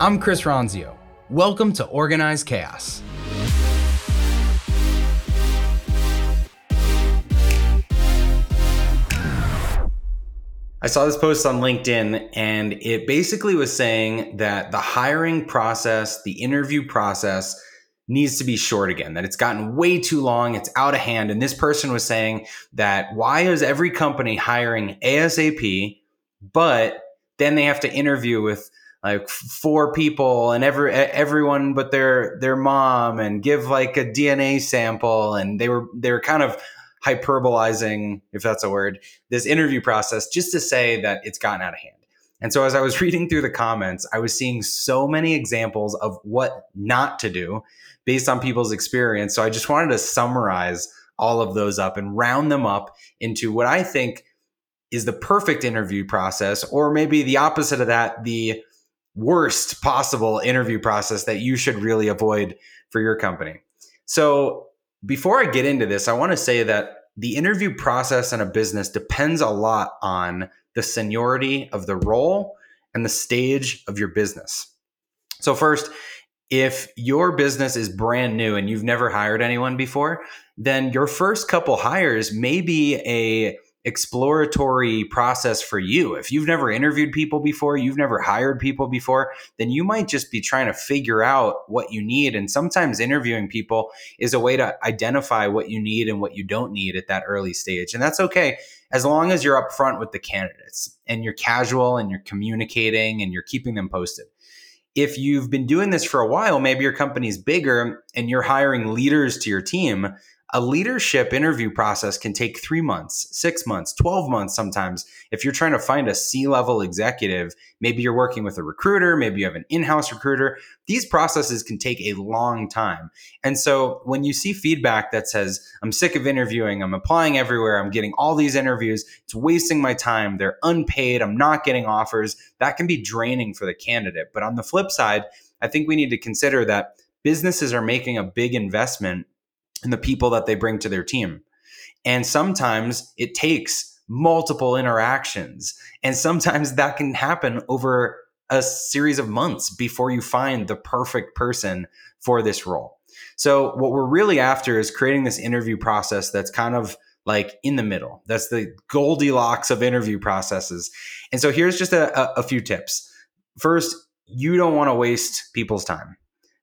I'm Chris Ronzio. Welcome to Organized Chaos. I saw this post on LinkedIn and it basically was saying that the hiring process, the interview process needs to be short again, that it's gotten way too long, it's out of hand. And this person was saying that why is every company hiring ASAP, but then they have to interview with like four people and every everyone but their their mom and give like a DNA sample and they were they were kind of hyperbolizing, if that's a word, this interview process just to say that it's gotten out of hand. And so as I was reading through the comments, I was seeing so many examples of what not to do based on people's experience. So I just wanted to summarize all of those up and round them up into what I think is the perfect interview process, or maybe the opposite of that, the worst possible interview process that you should really avoid for your company. So before I get into this, I want to say that the interview process in a business depends a lot on the seniority of the role and the stage of your business. So, first, if your business is brand new and you've never hired anyone before, then your first couple hires may be a exploratory process for you. If you've never interviewed people before, you've never hired people before, then you might just be trying to figure out what you need. And sometimes interviewing people is a way to identify what you need and what you don't need at that early stage. And that's okay as long as you're upfront with the candidates and you're casual and you're communicating and you're keeping them posted. If you've been doing this for a while, maybe your company's bigger and you're hiring leaders to your team, a leadership interview process can take three months, six months, 12 months sometimes. If you're trying to find a C level executive, maybe you're working with a recruiter, maybe you have an in house recruiter. These processes can take a long time. And so when you see feedback that says, I'm sick of interviewing, I'm applying everywhere, I'm getting all these interviews, it's wasting my time, they're unpaid, I'm not getting offers, that can be draining for the candidate. But on the flip side, I think we need to consider that businesses are making a big investment and the people that they bring to their team. And sometimes it takes multiple interactions. And sometimes that can happen over a series of months before you find the perfect person for this role. So, what we're really after is creating this interview process that's kind of like in the middle. That's the Goldilocks of interview processes. And so, here's just a, a, a few tips. First, you don't want to waste people's time.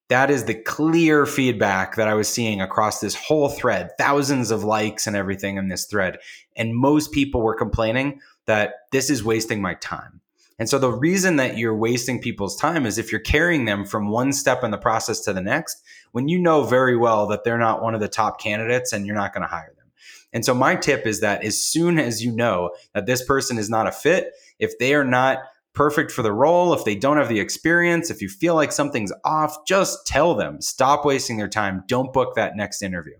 That is the clear feedback that I was seeing across this whole thread, thousands of likes and everything in this thread. And most people were complaining that this is wasting my time. And so the reason that you're wasting people's time is if you're carrying them from one step in the process to the next, when you know very well that they're not one of the top candidates and you're not going to hire them. And so my tip is that as soon as you know that this person is not a fit, if they are not perfect for the role, if they don't have the experience, if you feel like something's off, just tell them. Stop wasting their time. Don't book that next interview.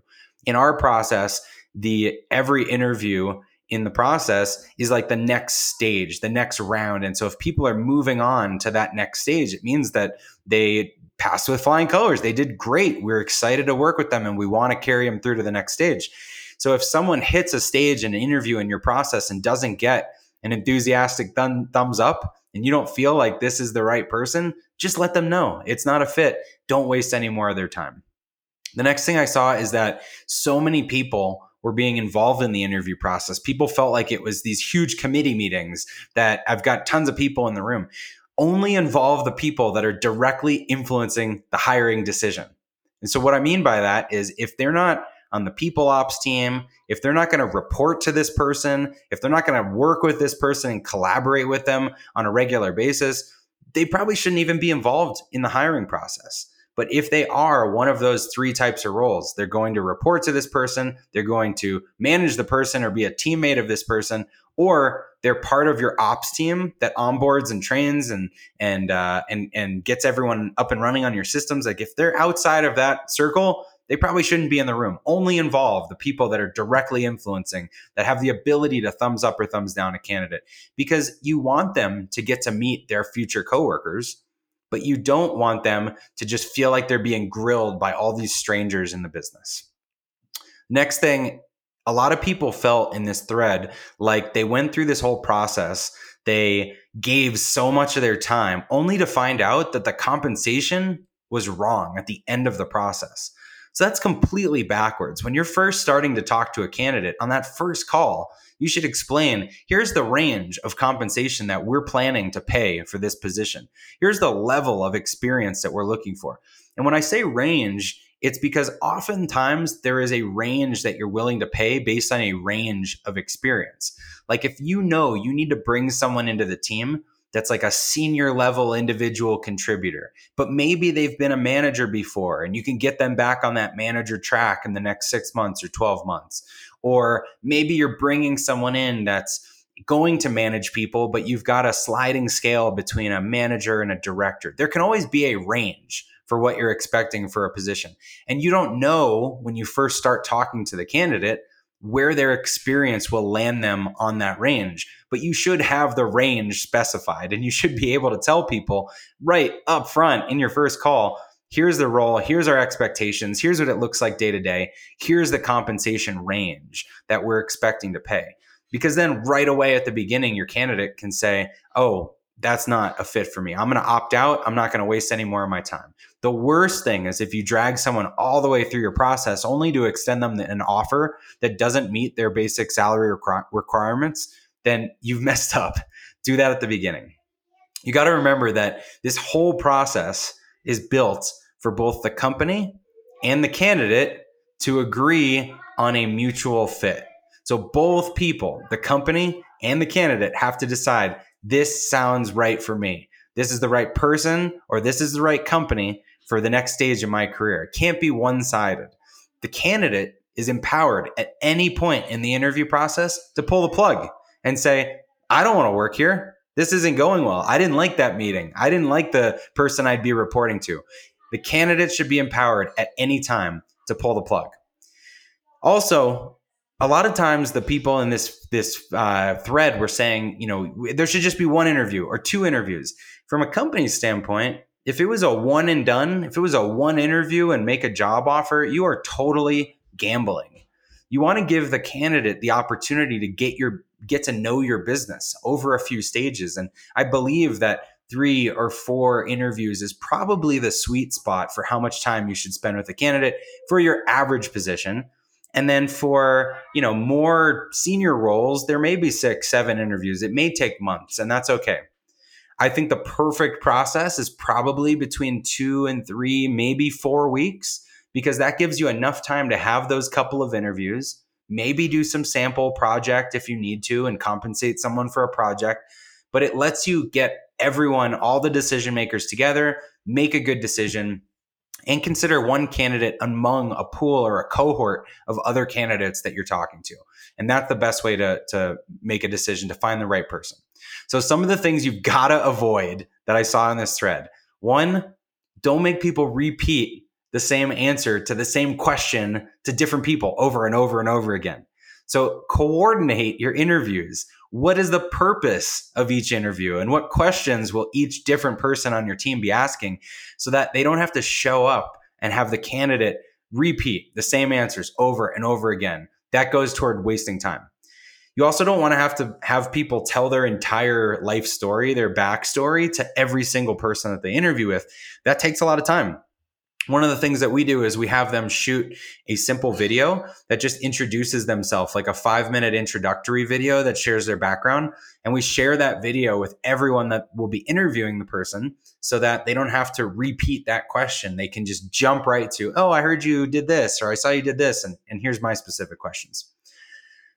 In our process, the every interview in the process is like the next stage, the next round. And so if people are moving on to that next stage, it means that they passed with flying colors. They did great. We're excited to work with them and we want to carry them through to the next stage. So if someone hits a stage in an interview in your process and doesn't get an enthusiastic thumb, thumbs up, and you don't feel like this is the right person, just let them know it's not a fit. Don't waste any more of their time. The next thing I saw is that so many people were being involved in the interview process. People felt like it was these huge committee meetings that I've got tons of people in the room. Only involve the people that are directly influencing the hiring decision. And so, what I mean by that is if they're not on the people ops team, if they're not going to report to this person, if they're not going to work with this person and collaborate with them on a regular basis, they probably shouldn't even be involved in the hiring process. But if they are one of those three types of roles, they're going to report to this person, they're going to manage the person or be a teammate of this person, or they're part of your ops team that onboards and trains and and uh, and and gets everyone up and running on your systems. Like if they're outside of that circle, they probably shouldn't be in the room. Only involve the people that are directly influencing, that have the ability to thumbs up or thumbs down a candidate, because you want them to get to meet their future coworkers, but you don't want them to just feel like they're being grilled by all these strangers in the business. Next thing, a lot of people felt in this thread like they went through this whole process they gave so much of their time only to find out that the compensation was wrong at the end of the process. So that's completely backwards. When you're first starting to talk to a candidate on that first call, you should explain here's the range of compensation that we're planning to pay for this position. Here's the level of experience that we're looking for. And when I say range, it's because oftentimes there is a range that you're willing to pay based on a range of experience. Like if you know you need to bring someone into the team that's like a senior level individual contributor, but maybe they've been a manager before and you can get them back on that manager track in the next six months or 12 months. Or maybe you're bringing someone in that's going to manage people, but you've got a sliding scale between a manager and a director. There can always be a range for what you're expecting for a position. And you don't know when you first start talking to the candidate where their experience will land them on that range. But you should have the range specified and you should be able to tell people right up front in your first call here's the role, here's our expectations, here's what it looks like day to day, here's the compensation range that we're expecting to pay. Because then right away at the beginning, your candidate can say, oh, that's not a fit for me. I'm going to opt out. I'm not going to waste any more of my time. The worst thing is if you drag someone all the way through your process only to extend them an offer that doesn't meet their basic salary requirements, then you've messed up. Do that at the beginning. You got to remember that this whole process is built for both the company and the candidate to agree on a mutual fit. So both people, the company and the candidate, have to decide this sounds right for me. This is the right person or this is the right company for the next stage of my career. It can't be one sided. The candidate is empowered at any point in the interview process to pull the plug and say, I don't want to work here. This isn't going well. I didn't like that meeting. I didn't like the person I'd be reporting to. The candidate should be empowered at any time to pull the plug. Also, a lot of times the people in this this uh, thread were saying, you know, there should just be one interview or two interviews. From a company standpoint, if it was a one and done, if it was a one interview and make a job offer, you are totally gambling. You want to give the candidate the opportunity to get your get to know your business over a few stages and I believe that 3 or 4 interviews is probably the sweet spot for how much time you should spend with a candidate for your average position. And then for, you know, more senior roles, there may be 6, 7 interviews. It may take months and that's okay. I think the perfect process is probably between two and three, maybe four weeks, because that gives you enough time to have those couple of interviews, maybe do some sample project if you need to and compensate someone for a project. But it lets you get everyone, all the decision makers together, make a good decision, and consider one candidate among a pool or a cohort of other candidates that you're talking to. And that's the best way to, to make a decision to find the right person. So some of the things you've got to avoid that I saw in this thread. One, don't make people repeat the same answer to the same question to different people over and over and over again. So coordinate your interviews. What is the purpose of each interview and what questions will each different person on your team be asking so that they don't have to show up and have the candidate repeat the same answers over and over again. That goes toward wasting time. You also don't want to have to have people tell their entire life story, their backstory to every single person that they interview with. That takes a lot of time. One of the things that we do is we have them shoot a simple video that just introduces themselves, like a five minute introductory video that shares their background. And we share that video with everyone that will be interviewing the person so that they don't have to repeat that question. They can just jump right to, oh, I heard you did this, or I saw you did this, and, and here's my specific questions.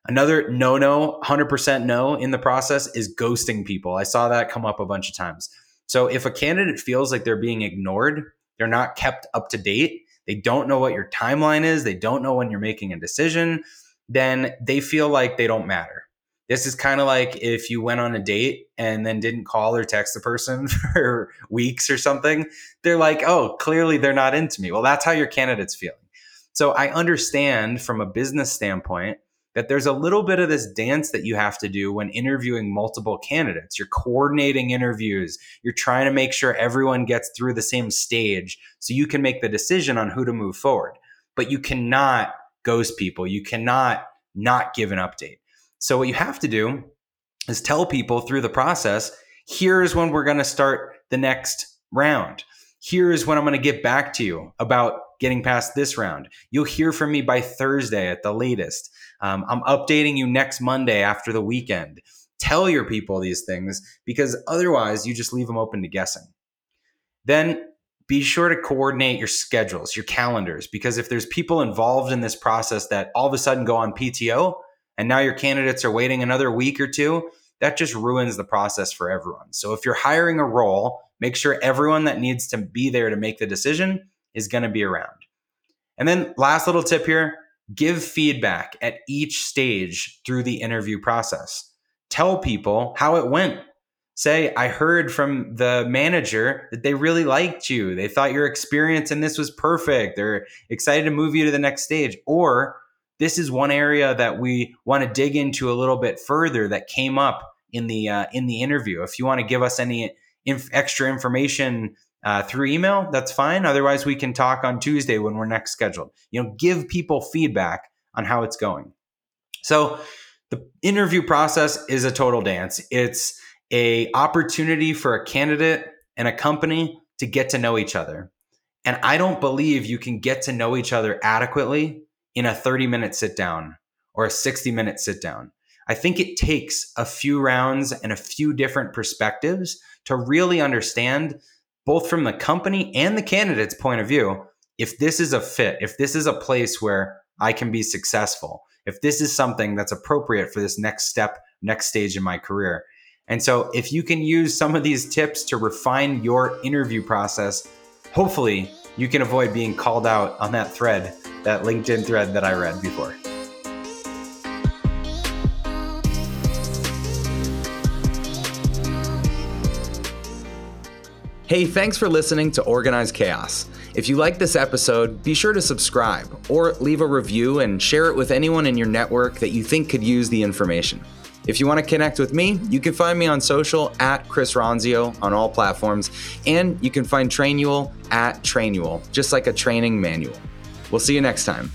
Another no no, 100% no in the process is ghosting people. I saw that come up a bunch of times. So if a candidate feels like they're being ignored, they're not kept up to date, they don't know what your timeline is, they don't know when you're making a decision, then they feel like they don't matter. This is kind of like if you went on a date and then didn't call or text the person for weeks or something. They're like, oh, clearly they're not into me. Well, that's how your candidate's feeling. So I understand from a business standpoint that there's a little bit of this dance that you have to do when interviewing multiple candidates. You're coordinating interviews, you're trying to make sure everyone gets through the same stage so you can make the decision on who to move forward. But you cannot ghost people, you cannot not give an update. So, what you have to do is tell people through the process, here's when we're going to start the next round. Here's when I'm going to get back to you about getting past this round. You'll hear from me by Thursday at the latest. Um, I'm updating you next Monday after the weekend. Tell your people these things because otherwise you just leave them open to guessing. Then be sure to coordinate your schedules, your calendars, because if there's people involved in this process that all of a sudden go on PTO and now your candidates are waiting another week or two, that just ruins the process for everyone. So if you're hiring a role, make sure everyone that needs to be there to make the decision is going to be around. And then, last little tip here give feedback at each stage through the interview process. Tell people how it went say, I heard from the manager that they really liked you. They thought your experience in this was perfect. They're excited to move you to the next stage. Or this is one area that we want to dig into a little bit further that came up in the uh, in the interview. If you want to give us any inf- extra information uh, through email, that's fine. Otherwise, we can talk on Tuesday when we're next scheduled. You know, give people feedback on how it's going. So the interview process is a total dance. It's a opportunity for a candidate and a company to get to know each other. And I don't believe you can get to know each other adequately in a 30 minute sit down or a 60 minute sit down. I think it takes a few rounds and a few different perspectives to really understand, both from the company and the candidate's point of view, if this is a fit, if this is a place where I can be successful, if this is something that's appropriate for this next step, next stage in my career. And so, if you can use some of these tips to refine your interview process, hopefully you can avoid being called out on that thread, that LinkedIn thread that I read before. Hey, thanks for listening to Organized Chaos. If you like this episode, be sure to subscribe or leave a review and share it with anyone in your network that you think could use the information. If you want to connect with me, you can find me on social at Chris Ronzio on all platforms, and you can find Trainual at Trainual, just like a training manual. We'll see you next time.